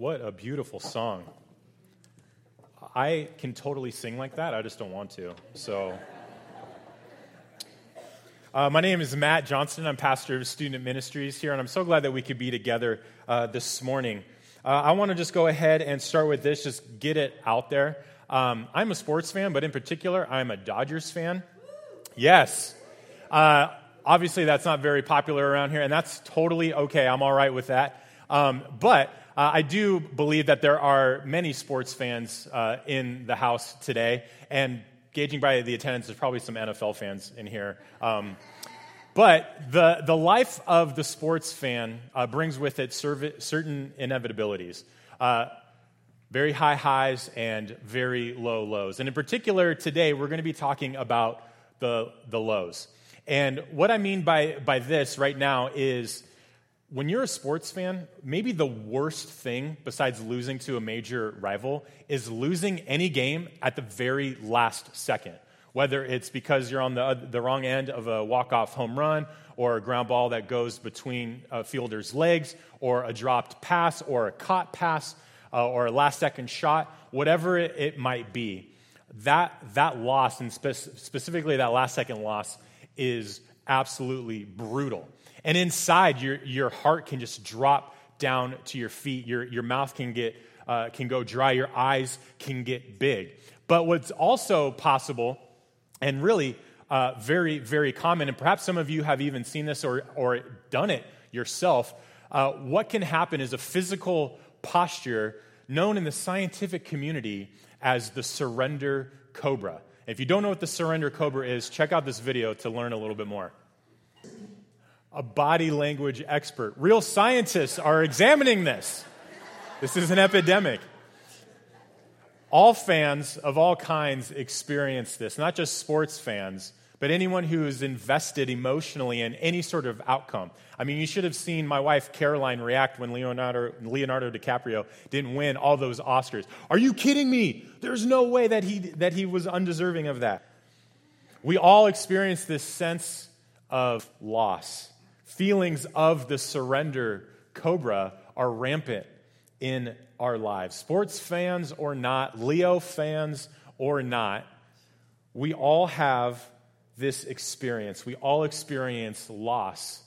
What a beautiful song. I can totally sing like that, I just don't want to. So, uh, my name is Matt Johnston. I'm pastor of student ministries here, and I'm so glad that we could be together uh, this morning. Uh, I want to just go ahead and start with this, just get it out there. Um, I'm a sports fan, but in particular, I'm a Dodgers fan. Yes. Uh, obviously, that's not very popular around here, and that's totally okay. I'm all right with that. Um, but uh, I do believe that there are many sports fans uh, in the house today, and gauging by the attendance, there's probably some NFL fans in here. Um, but the, the life of the sports fan uh, brings with it certain inevitabilities uh, very high highs and very low lows. And in particular, today, we're going to be talking about the, the lows. And what I mean by, by this right now is when you're a sports fan, maybe the worst thing besides losing to a major rival is losing any game at the very last second. Whether it's because you're on the, the wrong end of a walk off home run, or a ground ball that goes between a fielder's legs, or a dropped pass, or a caught pass, uh, or a last second shot, whatever it, it might be, that, that loss, and spe- specifically that last second loss, is absolutely brutal. And inside, your, your heart can just drop down to your feet. Your, your mouth can, get, uh, can go dry. Your eyes can get big. But what's also possible, and really uh, very, very common, and perhaps some of you have even seen this or, or done it yourself, uh, what can happen is a physical posture known in the scientific community as the surrender cobra. If you don't know what the surrender cobra is, check out this video to learn a little bit more a body language expert. Real scientists are examining this. This is an epidemic. All fans of all kinds experience this, not just sports fans, but anyone who is invested emotionally in any sort of outcome. I mean, you should have seen my wife Caroline react when Leonardo, Leonardo DiCaprio didn't win all those Oscars. Are you kidding me? There's no way that he, that he was undeserving of that. We all experience this sense of loss feelings of the surrender cobra are rampant in our lives. Sports fans or not, Leo fans or not, we all have this experience. We all experience loss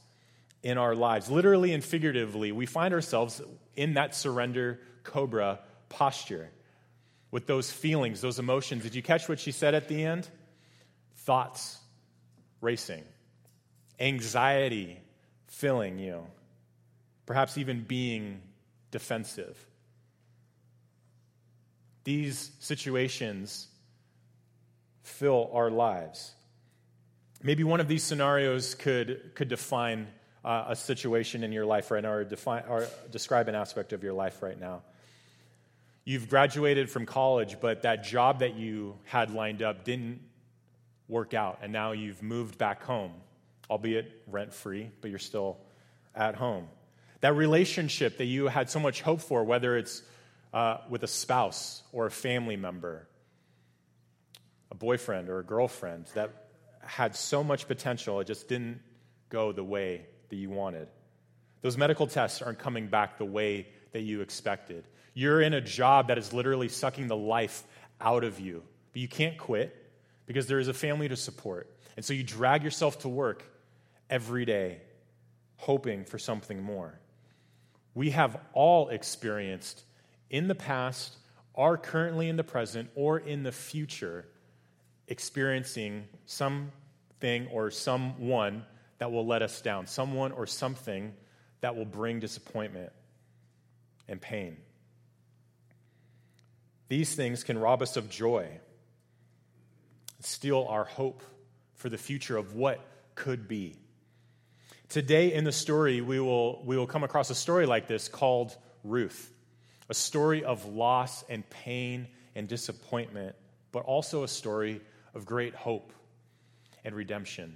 in our lives. Literally and figuratively, we find ourselves in that surrender cobra posture with those feelings, those emotions. Did you catch what she said at the end? Thoughts racing, anxiety filling you, perhaps even being defensive. These situations fill our lives. Maybe one of these scenarios could, could define uh, a situation in your life right now or, define, or describe an aspect of your life right now. You've graduated from college, but that job that you had lined up didn't work out, and now you've moved back home albeit rent free, but you're still at home. That relationship that you had so much hope for, whether it's uh, with a spouse or a family member, a boyfriend or a girlfriend, that had so much potential, it just didn't go the way that you wanted. Those medical tests aren't coming back the way that you expected. You're in a job that is literally sucking the life out of you, but you can't quit because there is a family to support. And so you drag yourself to work every day, hoping for something more. We have all experienced in the past, are currently in the present, or in the future experiencing something or someone that will let us down, someone or something that will bring disappointment and pain. These things can rob us of joy, steal our hope for the future of what could be. Today in the story, we will, we will come across a story like this called Ruth, a story of loss and pain and disappointment, but also a story of great hope and redemption.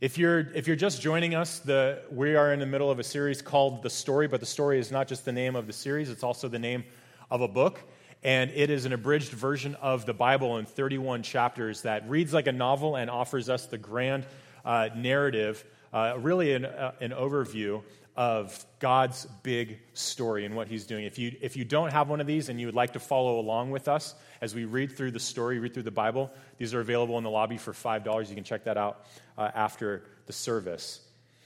If you're, if you're just joining us, the, we are in the middle of a series called The Story, but the story is not just the name of the series, it's also the name of a book. And it is an abridged version of the Bible in 31 chapters that reads like a novel and offers us the grand uh, narrative uh, really an, uh, an overview of God's big story and what he's doing. If you, if you don't have one of these and you would like to follow along with us as we read through the story, read through the Bible, these are available in the lobby for $5. You can check that out uh, after the service.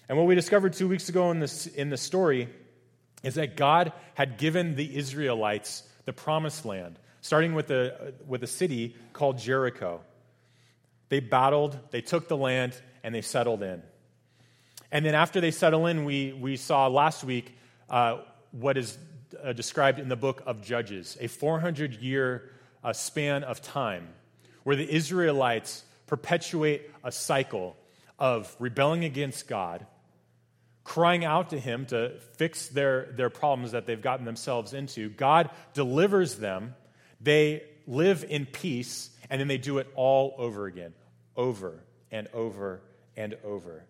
And what we discovered two weeks ago in, this, in the story is that God had given the Israelites the promised land, starting with a, with a city called Jericho. They battled, they took the land, and they settled in. And then after they settle in, we, we saw last week uh, what is uh, described in the book of Judges a 400 year uh, span of time where the Israelites perpetuate a cycle of rebelling against God, crying out to Him to fix their, their problems that they've gotten themselves into. God delivers them, they live in peace, and then they do it all over again, over and over and over.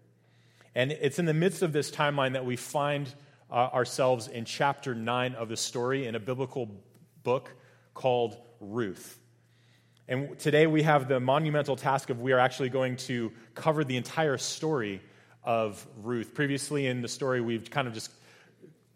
And it's in the midst of this timeline that we find uh, ourselves in chapter 9 of the story in a biblical book called Ruth. And today we have the monumental task of we are actually going to cover the entire story of Ruth. Previously in the story, we've kind of just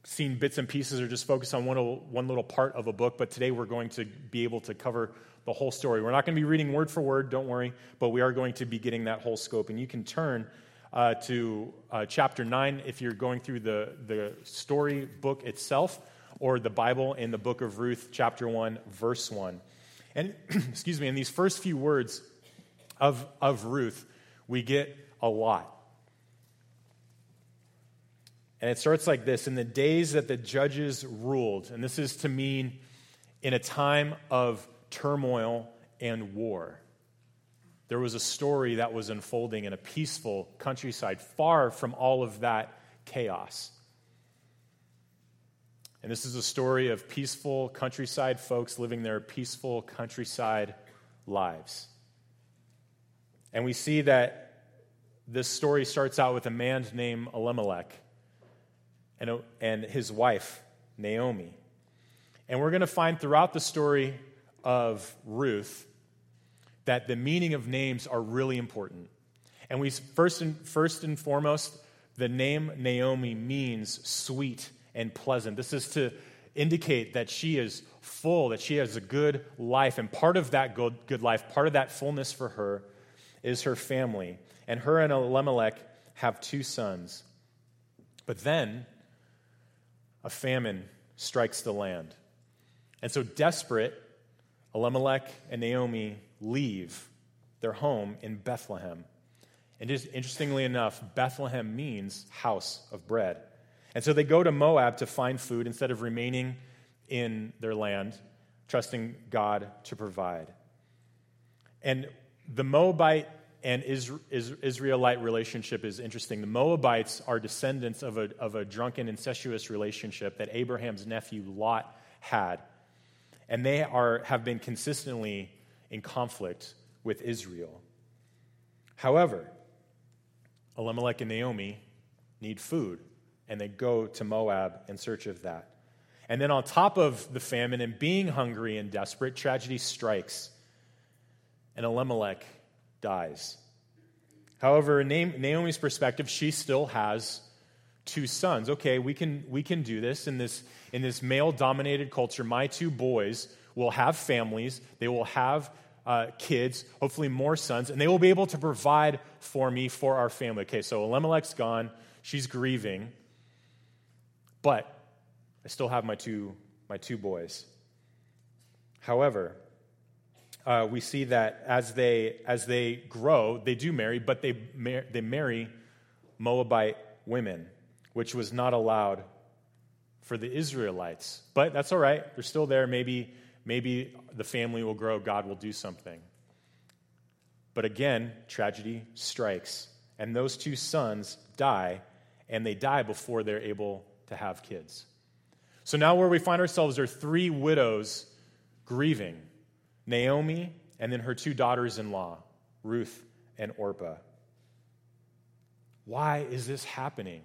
seen bits and pieces or just focused on one, one little part of a book, but today we're going to be able to cover the whole story. We're not going to be reading word for word, don't worry, but we are going to be getting that whole scope. And you can turn uh, to uh, chapter 9 if you're going through the, the story book itself or the Bible in the book of Ruth, chapter 1, verse 1. And, excuse me, in these first few words of, of Ruth, we get a lot. And it starts like this In the days that the judges ruled, and this is to mean in a time of turmoil and war. There was a story that was unfolding in a peaceful countryside, far from all of that chaos. And this is a story of peaceful countryside folks living their peaceful countryside lives. And we see that this story starts out with a man named Elimelech and, and his wife, Naomi. And we're going to find throughout the story of Ruth that the meaning of names are really important. And we first and, first and foremost, the name Naomi means sweet and pleasant. This is to indicate that she is full, that she has a good life. And part of that good, good life, part of that fullness for her, is her family. And her and Elimelech have two sons. But then a famine strikes the land. And so, desperate, Elimelech and Naomi leave their home in Bethlehem. And just interestingly enough, Bethlehem means house of bread. And so they go to Moab to find food instead of remaining in their land, trusting God to provide. And the Moabite and Israelite relationship is interesting. The Moabites are descendants of a, of a drunken, incestuous relationship that Abraham's nephew Lot had. And they are, have been consistently in conflict with Israel. However, Elimelech and Naomi need food, and they go to Moab in search of that. And then, on top of the famine and being hungry and desperate, tragedy strikes, and Elimelech dies. However, in Naomi's perspective, she still has two sons. Okay, we can, we can do this in this, in this male dominated culture. My two boys will have families, they will have uh, kids, hopefully more sons, and they will be able to provide for me, for our family. Okay, so Elimelech's gone, she's grieving, but I still have my two, my two boys. However, uh, we see that as they, as they grow, they do marry, but they, mar- they marry Moabite women, which was not allowed for the Israelites. But that's all right. They're still there. Maybe maybe the family will grow, God will do something. But again, tragedy strikes, and those two sons die, and they die before they're able to have kids. So now, where we find ourselves are three widows grieving Naomi, and then her two daughters in law, Ruth and Orpah. Why is this happening?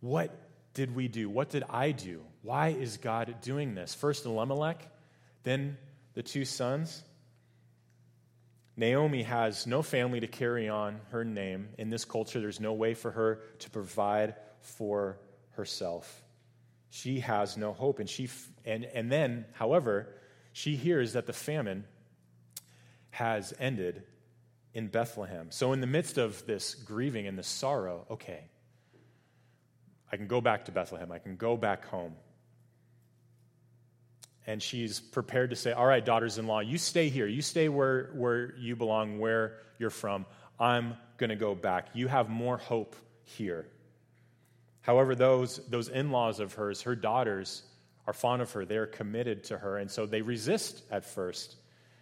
What did we do? What did I do? Why is God doing this? First, Elimelech, then the two sons. Naomi has no family to carry on her name. In this culture, there's no way for her to provide for herself. She has no hope. And, she, and, and then, however, she hears that the famine has ended in Bethlehem. So, in the midst of this grieving and this sorrow, okay, I can go back to Bethlehem. I can go back home. And she's prepared to say, All right, daughters in law, you stay here. You stay where, where you belong, where you're from. I'm going to go back. You have more hope here. However, those, those in laws of hers, her daughters, are fond of her. They're committed to her. And so they resist at first.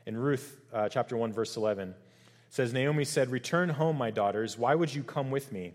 In Ruth uh, chapter 1, verse 11, says, Naomi said, Return home, my daughters. Why would you come with me?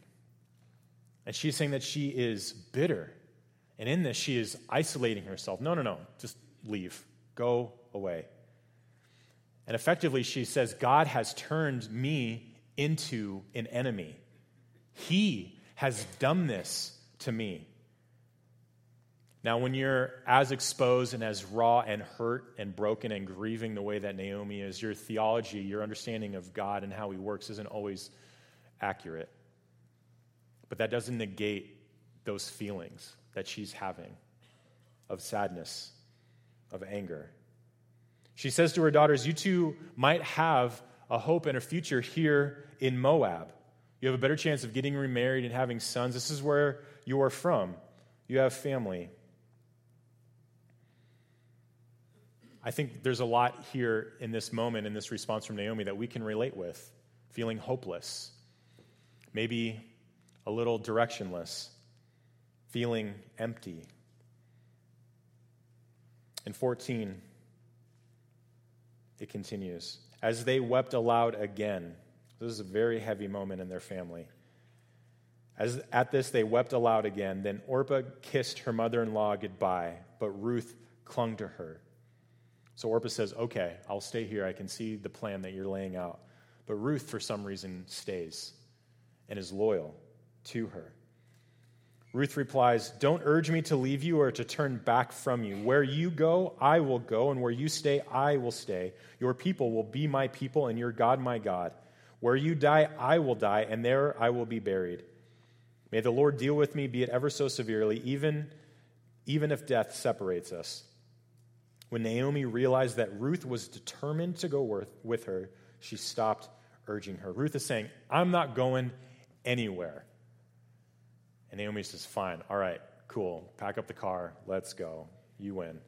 And she's saying that she is bitter. And in this, she is isolating herself. No, no, no, just leave, go away. And effectively, she says, God has turned me into an enemy. He has done this to me. Now, when you're as exposed and as raw and hurt and broken and grieving the way that Naomi is, your theology, your understanding of God and how He works isn't always accurate. But that doesn't negate those feelings that she's having of sadness, of anger. She says to her daughters, You two might have a hope and a future here in Moab. You have a better chance of getting remarried and having sons. This is where you are from. You have family. I think there's a lot here in this moment, in this response from Naomi, that we can relate with. Feeling hopeless, maybe a little directionless, feeling empty. In 14, it continues. As they wept aloud again, this is a very heavy moment in their family. As at this they wept aloud again, then Orpah kissed her mother in law goodbye, but Ruth clung to her. So Orpah says, Okay, I'll stay here. I can see the plan that you're laying out. But Ruth, for some reason, stays and is loyal to her. Ruth replies, Don't urge me to leave you or to turn back from you. Where you go, I will go, and where you stay, I will stay. Your people will be my people, and your God my God. Where you die, I will die, and there I will be buried. May the Lord deal with me, be it ever so severely, even, even if death separates us. When Naomi realized that Ruth was determined to go with her, she stopped urging her. Ruth is saying, I'm not going anywhere. And Naomi says, Fine, all right, cool, pack up the car, let's go. You win.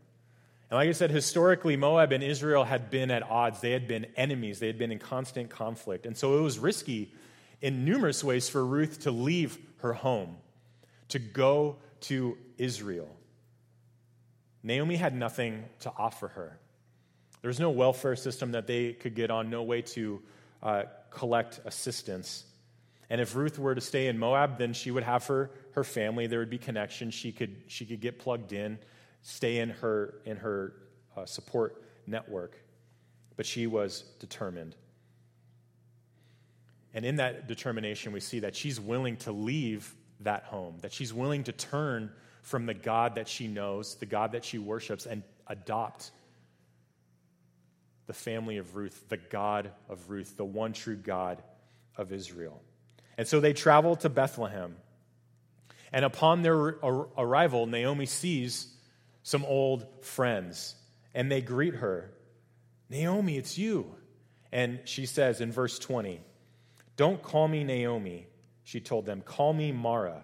And like I said, historically, Moab and Israel had been at odds. They had been enemies, they had been in constant conflict. And so it was risky in numerous ways for Ruth to leave her home, to go to Israel. Naomi had nothing to offer her. There was no welfare system that they could get on, no way to uh, collect assistance. And if Ruth were to stay in Moab, then she would have her, her family. There would be connection. She could, she could get plugged in, stay in her, in her uh, support network. But she was determined. And in that determination, we see that she's willing to leave that home, that she's willing to turn from the God that she knows, the God that she worships, and adopt the family of Ruth, the God of Ruth, the one true God of Israel. And so they travel to Bethlehem. And upon their arrival, Naomi sees some old friends and they greet her. Naomi, it's you. And she says in verse 20, Don't call me Naomi, she told them. Call me Mara,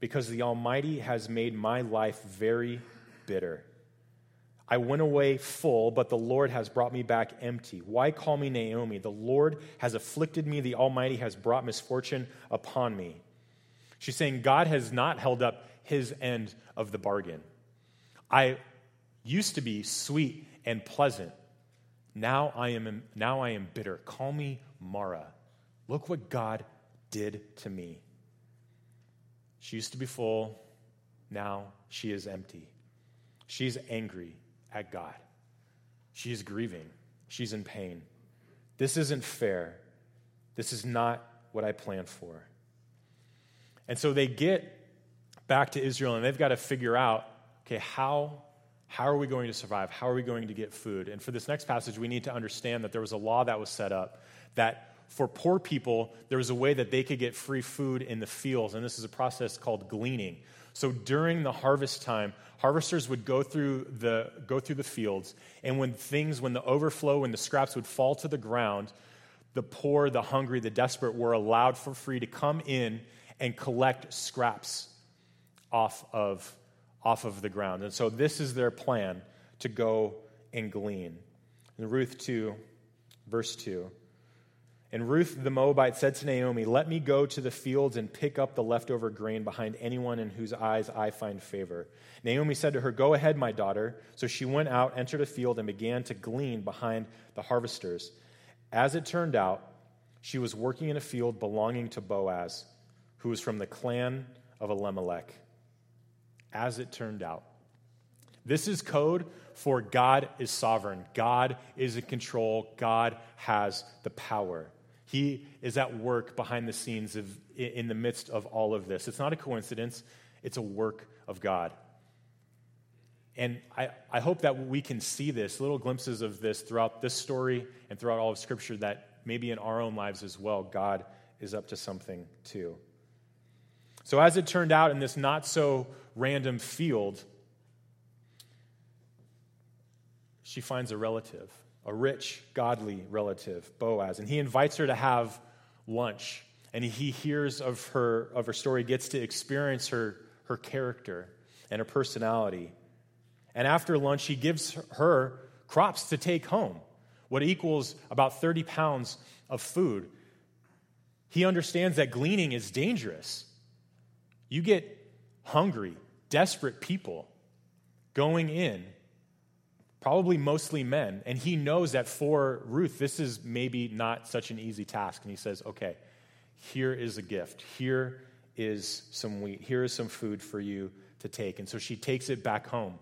because the Almighty has made my life very bitter. I went away full, but the Lord has brought me back empty. Why call me Naomi? The Lord has afflicted me, the Almighty has brought misfortune upon me. She's saying God has not held up his end of the bargain. I used to be sweet and pleasant. Now I am, now I am bitter. Call me Mara. Look what God did to me. She used to be full, now she is empty. She's angry at God. She's grieving. She's in pain. This isn't fair. This is not what I planned for. And so they get back to Israel and they've got to figure out okay, how, how are we going to survive? How are we going to get food? And for this next passage, we need to understand that there was a law that was set up that for poor people, there was a way that they could get free food in the fields. And this is a process called gleaning. So during the harvest time, harvesters would go through the, go through the fields. And when things, when the overflow, when the scraps would fall to the ground, the poor, the hungry, the desperate were allowed for free to come in and collect scraps off of, off of the ground. And so this is their plan to go and glean. In Ruth 2, verse 2. And Ruth the Moabite said to Naomi, Let me go to the fields and pick up the leftover grain behind anyone in whose eyes I find favor. Naomi said to her, Go ahead, my daughter. So she went out, entered a field, and began to glean behind the harvesters. As it turned out, she was working in a field belonging to Boaz, who was from the clan of Elimelech. As it turned out. This is code for God is sovereign. God is in control. God has the power. He is at work behind the scenes of, in the midst of all of this. It's not a coincidence, it's a work of God. And I, I hope that we can see this, little glimpses of this throughout this story and throughout all of Scripture, that maybe in our own lives as well, God is up to something too. So, as it turned out in this not so random field, she finds a relative a rich, godly relative, Boaz, and he invites her to have lunch. And he hears of her, of her story, gets to experience her, her character and her personality. And after lunch, he gives her crops to take home, what equals about 30 pounds of food. He understands that gleaning is dangerous. You get hungry, desperate people going in probably mostly men. And he knows that for Ruth, this is maybe not such an easy task. And he says, okay, here is a gift. Here is some wheat. Here is some food for you to take. And so she takes it back home.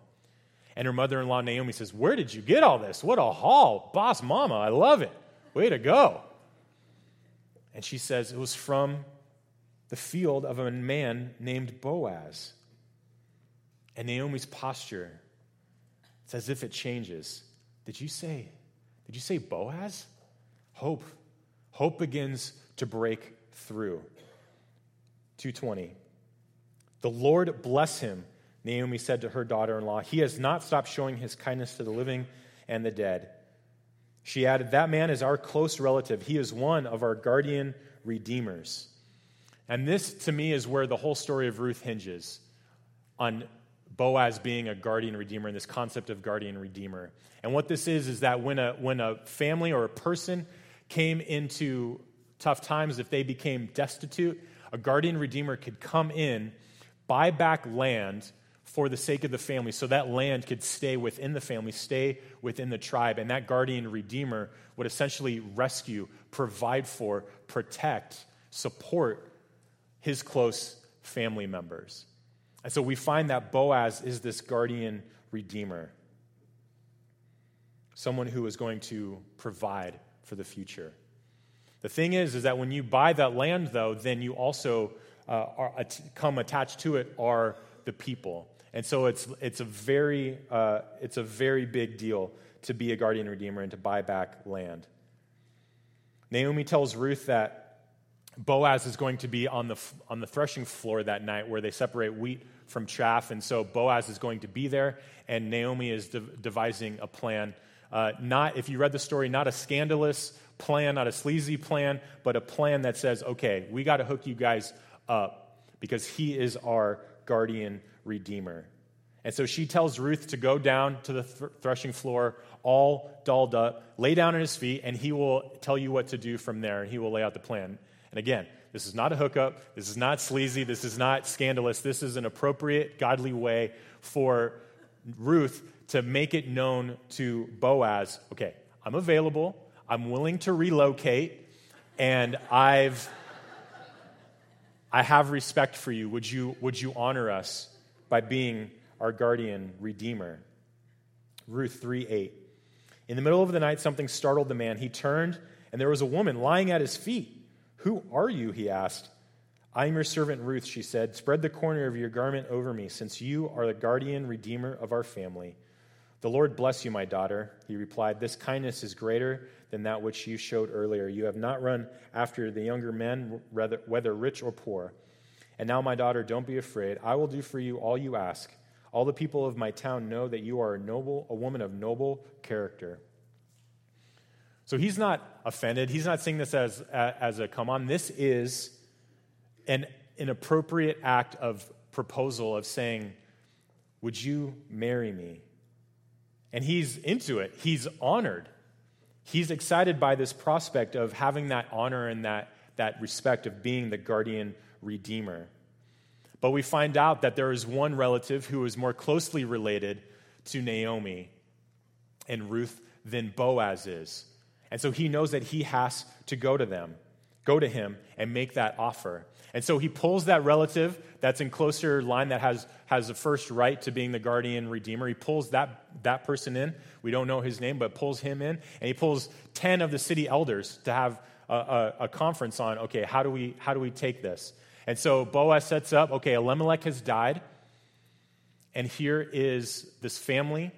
And her mother in law, Naomi, says, Where did you get all this? What a haul. Boss mama, I love it. Way to go. And she says, It was from the field of a man named Boaz. And Naomi's posture it's as if it changes. Did you say, did you say Boaz? Hope. Hope begins to break through. 220. The Lord bless him, Naomi said to her daughter in law. He has not stopped showing his kindness to the living and the dead. She added, That man is our close relative. He is one of our guardian redeemers. And this, to me, is where the whole story of Ruth hinges on Boaz being a guardian redeemer and this concept of guardian redeemer. And what this is, is that when a, when a family or a person came into tough times, if they became destitute, a guardian redeemer could come in, buy back land for the sake of the family, so that land could stay within the family, stay within the tribe. And that guardian redeemer would essentially rescue, provide for, protect, support his close family members. And so we find that Boaz is this guardian redeemer, someone who is going to provide for the future. The thing is, is that when you buy that land, though, then you also uh, are, come attached to it are the people. And so it's, it's, a very, uh, it's a very big deal to be a guardian redeemer and to buy back land. Naomi tells Ruth that Boaz is going to be on the, on the threshing floor that night where they separate wheat from chaff. And so Boaz is going to be there, and Naomi is de- devising a plan. Uh, not, if you read the story, not a scandalous plan, not a sleazy plan, but a plan that says, okay, we got to hook you guys up because he is our guardian redeemer. And so she tells Ruth to go down to the th- threshing floor, all dolled up, lay down at his feet, and he will tell you what to do from there, and he will lay out the plan. And again, this is not a hookup. This is not sleazy. This is not scandalous. This is an appropriate, godly way for Ruth to make it known to Boaz okay, I'm available. I'm willing to relocate. And I've. I have respect for you. Would you, would you honor us by being our guardian redeemer. Ruth 3 8. In the middle of the night, something startled the man. He turned, and there was a woman lying at his feet. Who are you? He asked. I am your servant Ruth, she said. Spread the corner of your garment over me, since you are the guardian redeemer of our family. The Lord bless you, my daughter. He replied, This kindness is greater than that which you showed earlier. You have not run after the younger men, whether rich or poor. And now, my daughter, don't be afraid. I will do for you all you ask. All the people of my town know that you are a noble, a woman of noble character. So he's not offended. He's not seeing this as, as a come on. This is an, an appropriate act of proposal of saying, Would you marry me? And he's into it. He's honored. He's excited by this prospect of having that honor and that, that respect of being the guardian redeemer. But we find out that there is one relative who is more closely related to Naomi and Ruth than Boaz is. And so he knows that he has to go to them, go to him, and make that offer. And so he pulls that relative that's in closer line that has, has the first right to being the guardian redeemer. He pulls that, that person in. We don't know his name, but pulls him in. And he pulls 10 of the city elders to have a, a, a conference on okay, how do, we, how do we take this? And so Boaz sets up, okay, Elimelech has died, and here is this family.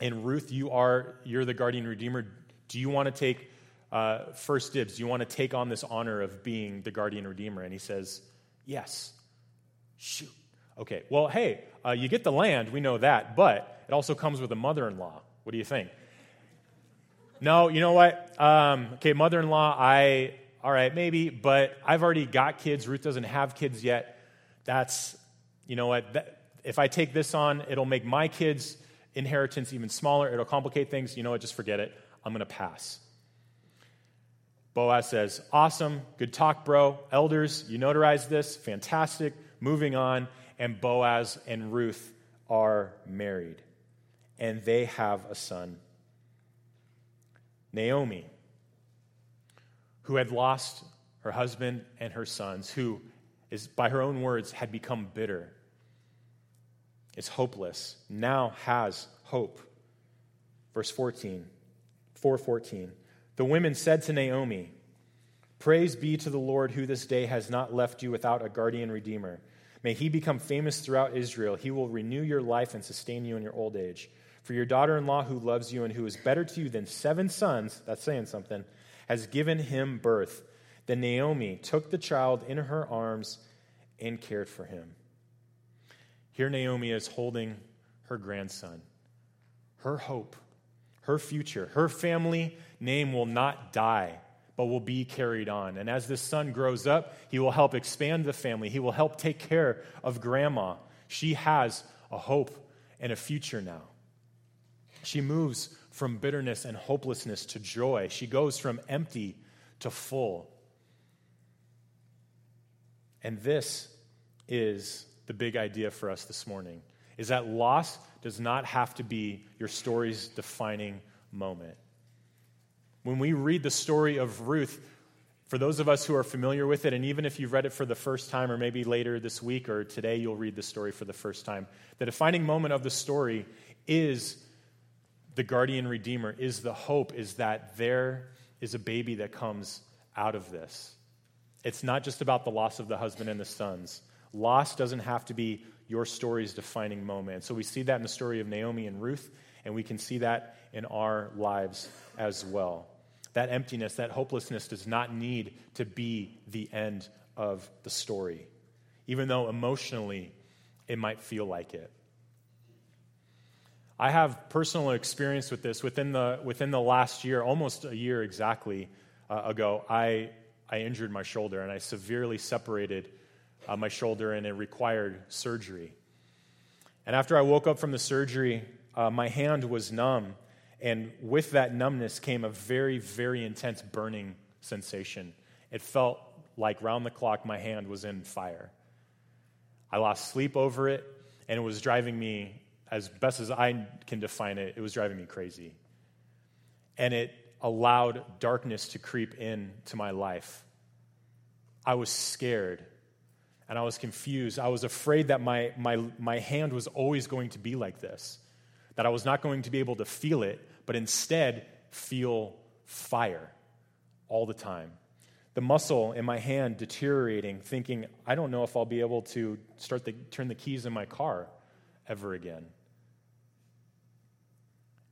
And Ruth, you are you're the guardian redeemer. Do you want to take uh, first dibs? Do you want to take on this honor of being the guardian redeemer? And he says, Yes. Shoot. Okay, well, hey, uh, you get the land, we know that, but it also comes with a mother in law. What do you think? No, you know what? Um, okay, mother in law, I, all right, maybe, but I've already got kids. Ruth doesn't have kids yet. That's, you know what? That, if I take this on, it'll make my kids' inheritance even smaller. It'll complicate things. You know what? Just forget it. I'm going to pass. Boaz says, Awesome. Good talk, bro. Elders, you notarized this. Fantastic. Moving on. And Boaz and Ruth are married. And they have a son. Naomi who had lost her husband and her sons, who is, by her own words, had become bitter, is hopeless, now has hope. Verse 14, 414. The women said to Naomi, Praise be to the Lord who this day has not left you without a guardian redeemer. May he become famous throughout Israel. He will renew your life and sustain you in your old age. For your daughter in law, who loves you and who is better to you than seven sons, that's saying something, has given him birth. Then Naomi took the child in her arms and cared for him. Here, Naomi is holding her grandson, her hope, her future. Her family name will not die, but will be carried on. And as this son grows up, he will help expand the family, he will help take care of grandma. She has a hope and a future now. She moves from bitterness and hopelessness to joy. She goes from empty to full. And this is the big idea for us this morning is that loss does not have to be your story's defining moment. When we read the story of Ruth, for those of us who are familiar with it, and even if you've read it for the first time, or maybe later this week or today you'll read the story for the first time, the defining moment of the story is the guardian redeemer is the hope is that there is a baby that comes out of this. It's not just about the loss of the husband and the sons. Loss doesn't have to be your story's defining moment. So we see that in the story of Naomi and Ruth, and we can see that in our lives as well. That emptiness, that hopelessness does not need to be the end of the story, even though emotionally it might feel like it. I have personal experience with this. Within the, within the last year, almost a year exactly uh, ago, I, I injured my shoulder and I severely separated uh, my shoulder and it required surgery. And after I woke up from the surgery, uh, my hand was numb. And with that numbness came a very, very intense burning sensation. It felt like round the clock my hand was in fire. I lost sleep over it, and it was driving me as best as I can define it, it was driving me crazy. And it allowed darkness to creep in to my life. I was scared. And I was confused. I was afraid that my, my, my hand was always going to be like this, that I was not going to be able to feel it, but instead feel fire all the time. The muscle in my hand deteriorating, thinking, I don't know if I'll be able to start the, turn the keys in my car ever again.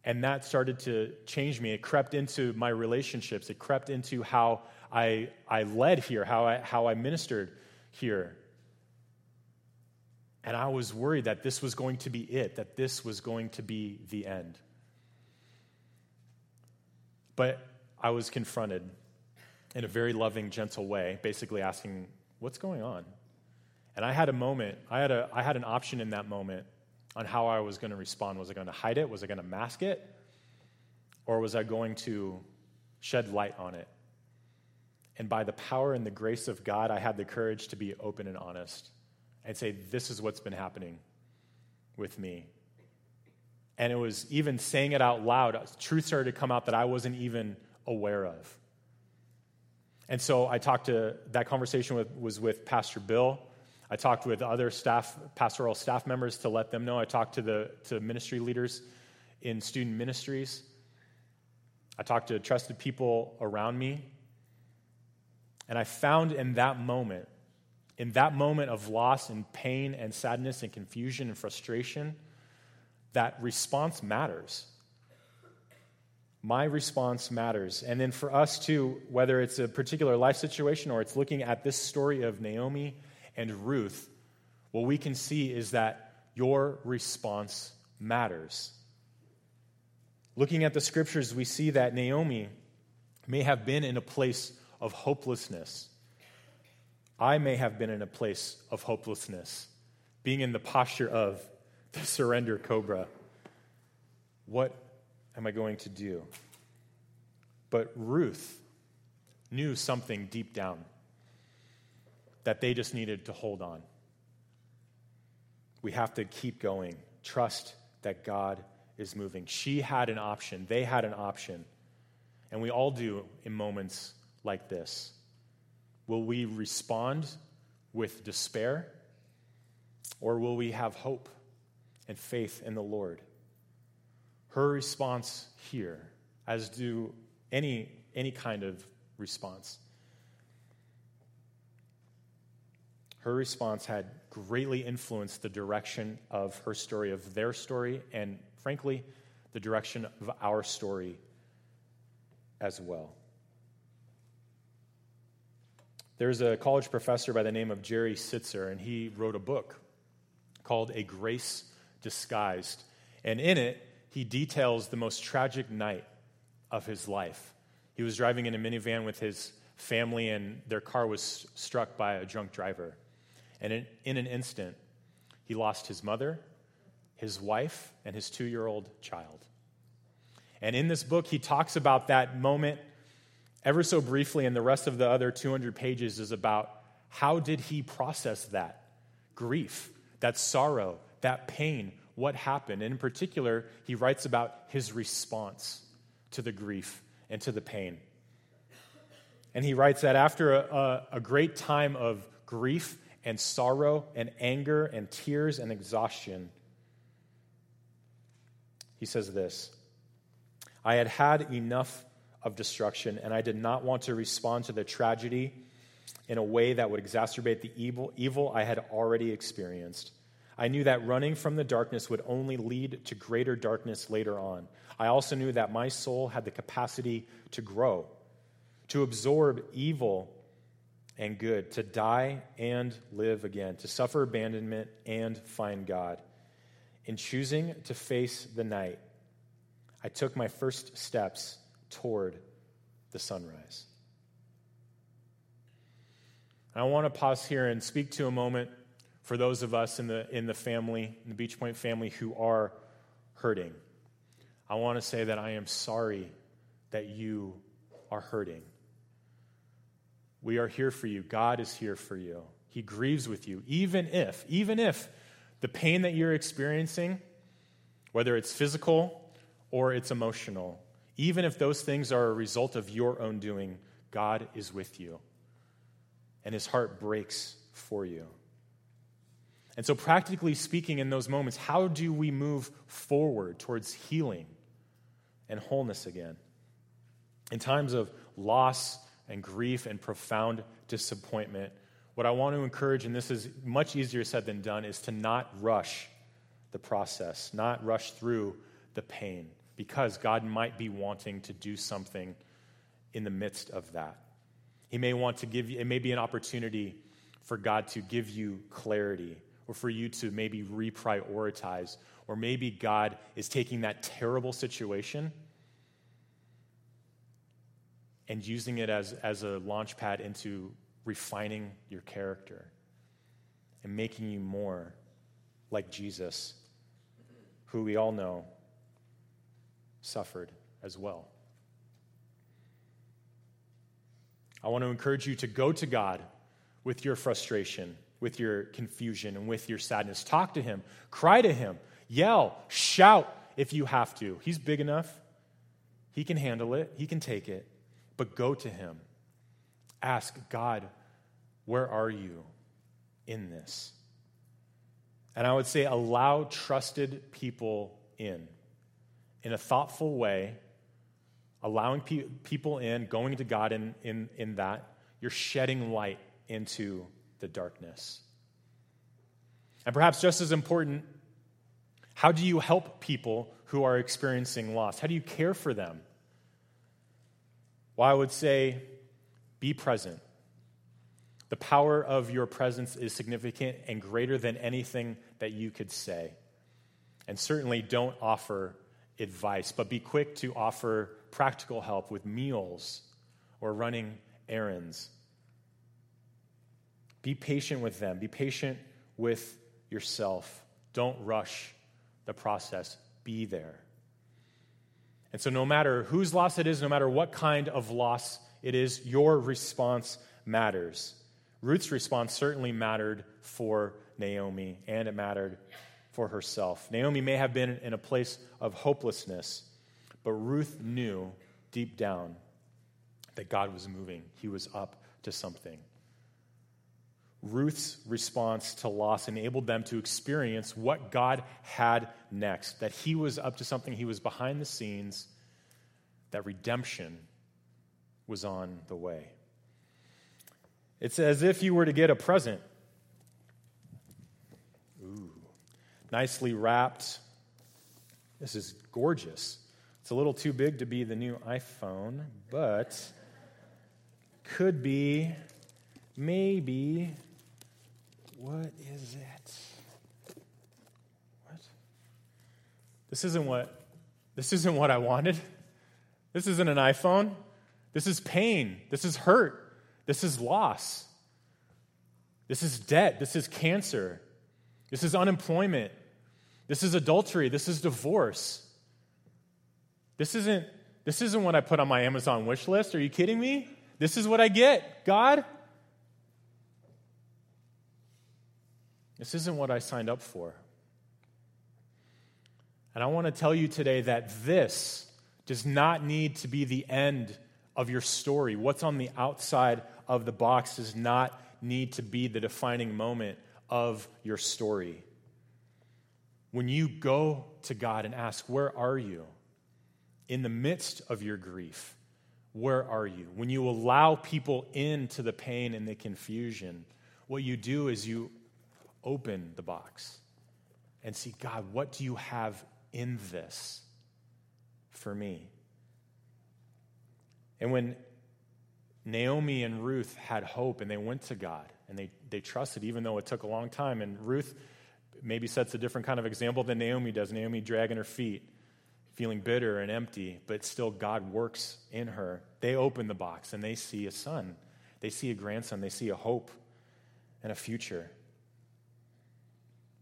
And that started to change me. It crept into my relationships. It crept into how I, I led here, how I, how I ministered here. And I was worried that this was going to be it, that this was going to be the end. But I was confronted in a very loving, gentle way, basically asking, What's going on? And I had a moment, I had, a, I had an option in that moment on how I was going to respond. Was I going to hide it? Was I going to mask it? Or was I going to shed light on it? And by the power and the grace of God, I had the courage to be open and honest and say, This is what's been happening with me. And it was even saying it out loud, truth started to come out that I wasn't even aware of. And so I talked to, that conversation with, was with Pastor Bill. I talked with other staff, pastoral staff members to let them know. I talked to the to ministry leaders in student ministries. I talked to trusted people around me. And I found in that moment in that moment of loss and pain and sadness and confusion and frustration, that response matters. My response matters. And then for us too, whether it's a particular life situation or it's looking at this story of Naomi and Ruth, what we can see is that your response matters. Looking at the scriptures, we see that Naomi may have been in a place of hopelessness I may have been in a place of hopelessness, being in the posture of the surrender cobra. What am I going to do? But Ruth knew something deep down that they just needed to hold on. We have to keep going, trust that God is moving. She had an option, they had an option, and we all do in moments like this. Will we respond with despair? Or will we have hope and faith in the Lord? Her response here, as do any, any kind of response, her response had greatly influenced the direction of her story, of their story, and frankly, the direction of our story as well. There's a college professor by the name of Jerry Sittser, and he wrote a book called A Grace Disguised. And in it, he details the most tragic night of his life. He was driving in a minivan with his family, and their car was struck by a drunk driver. And in, in an instant, he lost his mother, his wife, and his two year old child. And in this book, he talks about that moment ever so briefly, and the rest of the other 200 pages is about how did he process that grief, that sorrow, that pain, what happened. And in particular, he writes about his response to the grief and to the pain. And he writes that after a, a, a great time of grief and sorrow and anger and tears and exhaustion, he says this I had had enough of destruction, and I did not want to respond to the tragedy in a way that would exacerbate the evil, evil I had already experienced. I knew that running from the darkness would only lead to greater darkness later on. I also knew that my soul had the capacity to grow, to absorb evil and good, to die and live again, to suffer abandonment and find God. In choosing to face the night, I took my first steps toward the sunrise. I want to pause here and speak to a moment for those of us in the, in the family, in the Beach Point family, who are hurting. I want to say that I am sorry that you are hurting. We are here for you. God is here for you. He grieves with you, even if, even if the pain that you're experiencing, whether it's physical or it's emotional, even if those things are a result of your own doing, God is with you. And his heart breaks for you. And so, practically speaking, in those moments, how do we move forward towards healing and wholeness again? In times of loss and grief and profound disappointment, what I want to encourage, and this is much easier said than done, is to not rush the process, not rush through the pain, because God might be wanting to do something in the midst of that. He may want to give you, it may be an opportunity for God to give you clarity or for you to maybe reprioritize, or maybe God is taking that terrible situation and using it as, as a launch pad into refining your character and making you more like Jesus, who we all know suffered as well. I want to encourage you to go to God with your frustration, with your confusion, and with your sadness. Talk to Him, cry to Him, yell, shout if you have to. He's big enough, He can handle it, He can take it. But go to Him. Ask God, where are you in this? And I would say, allow trusted people in in a thoughtful way, allowing pe- people in, going to God in, in, in that, you're shedding light into the darkness. And perhaps just as important, how do you help people who are experiencing loss? How do you care for them? Well, I would say be present. The power of your presence is significant and greater than anything that you could say. And certainly don't offer advice, but be quick to offer practical help with meals or running errands. Be patient with them, be patient with yourself. Don't rush the process, be there. And so, no matter whose loss it is, no matter what kind of loss it is, your response matters. Ruth's response certainly mattered for Naomi, and it mattered for herself. Naomi may have been in a place of hopelessness, but Ruth knew deep down that God was moving, He was up to something. Ruth's response to loss enabled them to experience what God had next, that He was up to something, He was behind the scenes, that redemption was on the way. It's as if you were to get a present nicely wrapped. This is gorgeous. It's a little too big to be the new iPhone, but could be, maybe. What is it? What? This isn't what this isn't what I wanted. This isn't an iPhone. This is pain. This is hurt. This is loss. This is debt. This is cancer. This is unemployment. This is adultery. This is divorce. This isn't, this isn't what I put on my Amazon wish list. Are you kidding me? This is what I get. God? This isn't what I signed up for. And I want to tell you today that this does not need to be the end of your story. What's on the outside of the box does not need to be the defining moment of your story. When you go to God and ask, Where are you? In the midst of your grief, where are you? When you allow people into the pain and the confusion, what you do is you open the box and see, God, what do you have in this for me? And when Naomi and Ruth had hope and they went to God and they, they trusted, even though it took a long time, and Ruth maybe sets a different kind of example than Naomi does. Naomi dragging her feet, feeling bitter and empty, but still God works in her. They open the box and they see a son, they see a grandson, they see a hope and a future.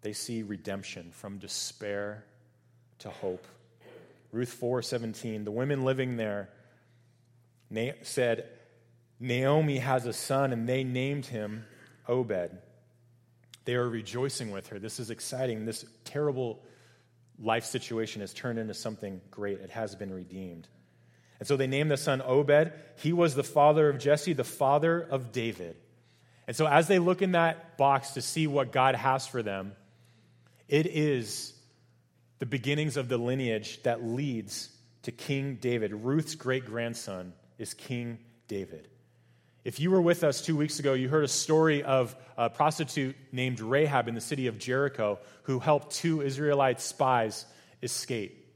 They see redemption from despair to hope. Ruth 4:17, the women living there said, Naomi has a son, and they named him Obed. They are rejoicing with her. This is exciting. This terrible life situation has turned into something great. It has been redeemed. And so they named the son Obed. He was the father of Jesse, the father of David. And so, as they look in that box to see what God has for them, it is the beginnings of the lineage that leads to King David. Ruth's great grandson is King David. If you were with us two weeks ago, you heard a story of a prostitute named Rahab in the city of Jericho who helped two Israelite spies escape.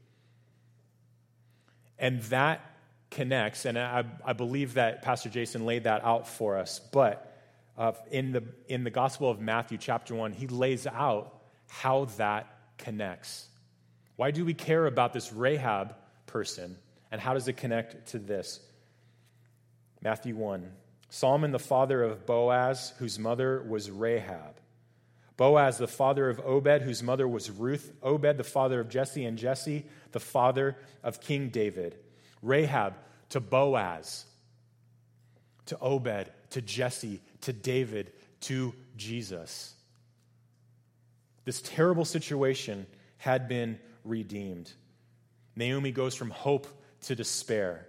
And that connects, and I, I believe that Pastor Jason laid that out for us. But uh, in, the, in the Gospel of Matthew, chapter 1, he lays out how that connects. Why do we care about this Rahab person, and how does it connect to this? Matthew 1. Solomon, the father of Boaz, whose mother was Rahab. Boaz, the father of Obed, whose mother was Ruth. Obed, the father of Jesse, and Jesse, the father of King David. Rahab to Boaz, to Obed, to Jesse, to David, to Jesus. This terrible situation had been redeemed. Naomi goes from hope to despair.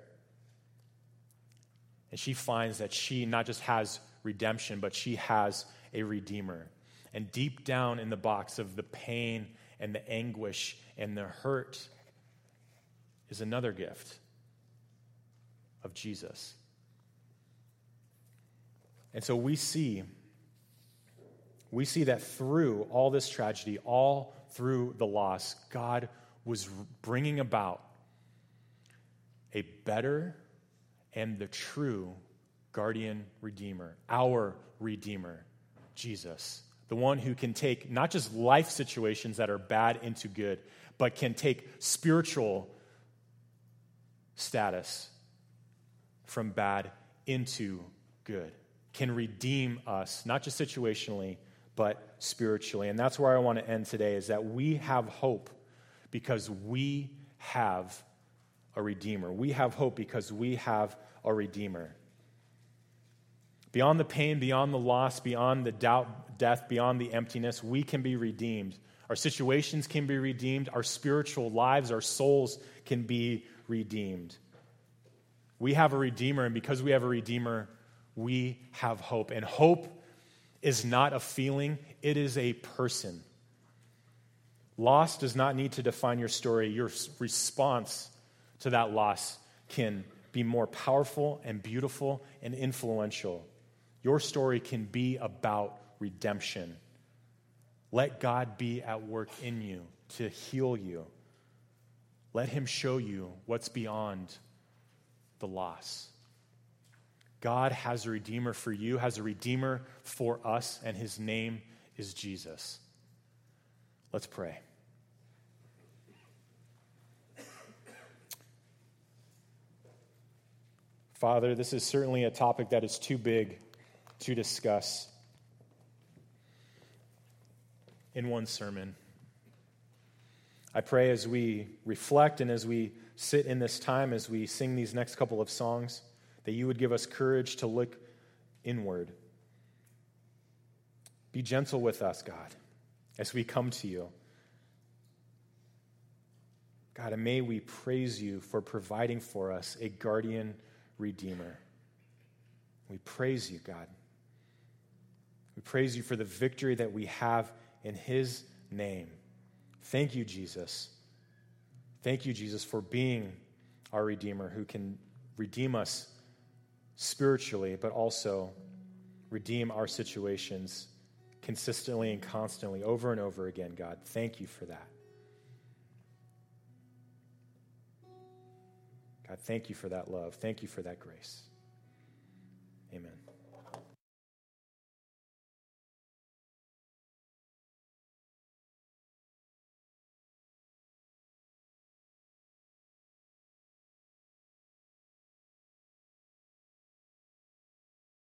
And she finds that she not just has redemption, but she has a redeemer. And deep down in the box of the pain and the anguish and the hurt is another gift of Jesus. And so we see we see that through all this tragedy, all through the loss, God was bringing about a better and the true guardian redeemer, our redeemer, Jesus. The one who can take not just life situations that are bad into good, but can take spiritual status from bad into good, can redeem us, not just situationally, but spiritually. And that's where I want to end today is that we have hope because we have a redeemer. We have hope because we have a redeemer. Beyond the pain, beyond the loss, beyond the doubt, death, beyond the emptiness, we can be redeemed. Our situations can be redeemed. Our spiritual lives, our souls can be redeemed. We have a Redeemer, and because we have a Redeemer, we have hope. And hope is not a feeling, it is a person. Loss does not need to define your story. Your response to that loss can be more powerful and beautiful and influential. Your story can be about redemption. Let God be at work in you to heal you. Let Him show you what's beyond the loss. God has a Redeemer for you, has a Redeemer for us, and His name is Jesus. Let's pray. Father, this is certainly a topic that is too big to discuss in one sermon. I pray as we reflect and as we sit in this time as we sing these next couple of songs, that you would give us courage to look inward. Be gentle with us, God, as we come to you. God, and may we praise you for providing for us a guardian redeemer. We praise you, God. We praise you for the victory that we have in his name. Thank you, Jesus. Thank you, Jesus, for being our Redeemer who can redeem us spiritually, but also redeem our situations consistently and constantly over and over again, God. Thank you for that. God, thank you for that love. Thank you for that grace.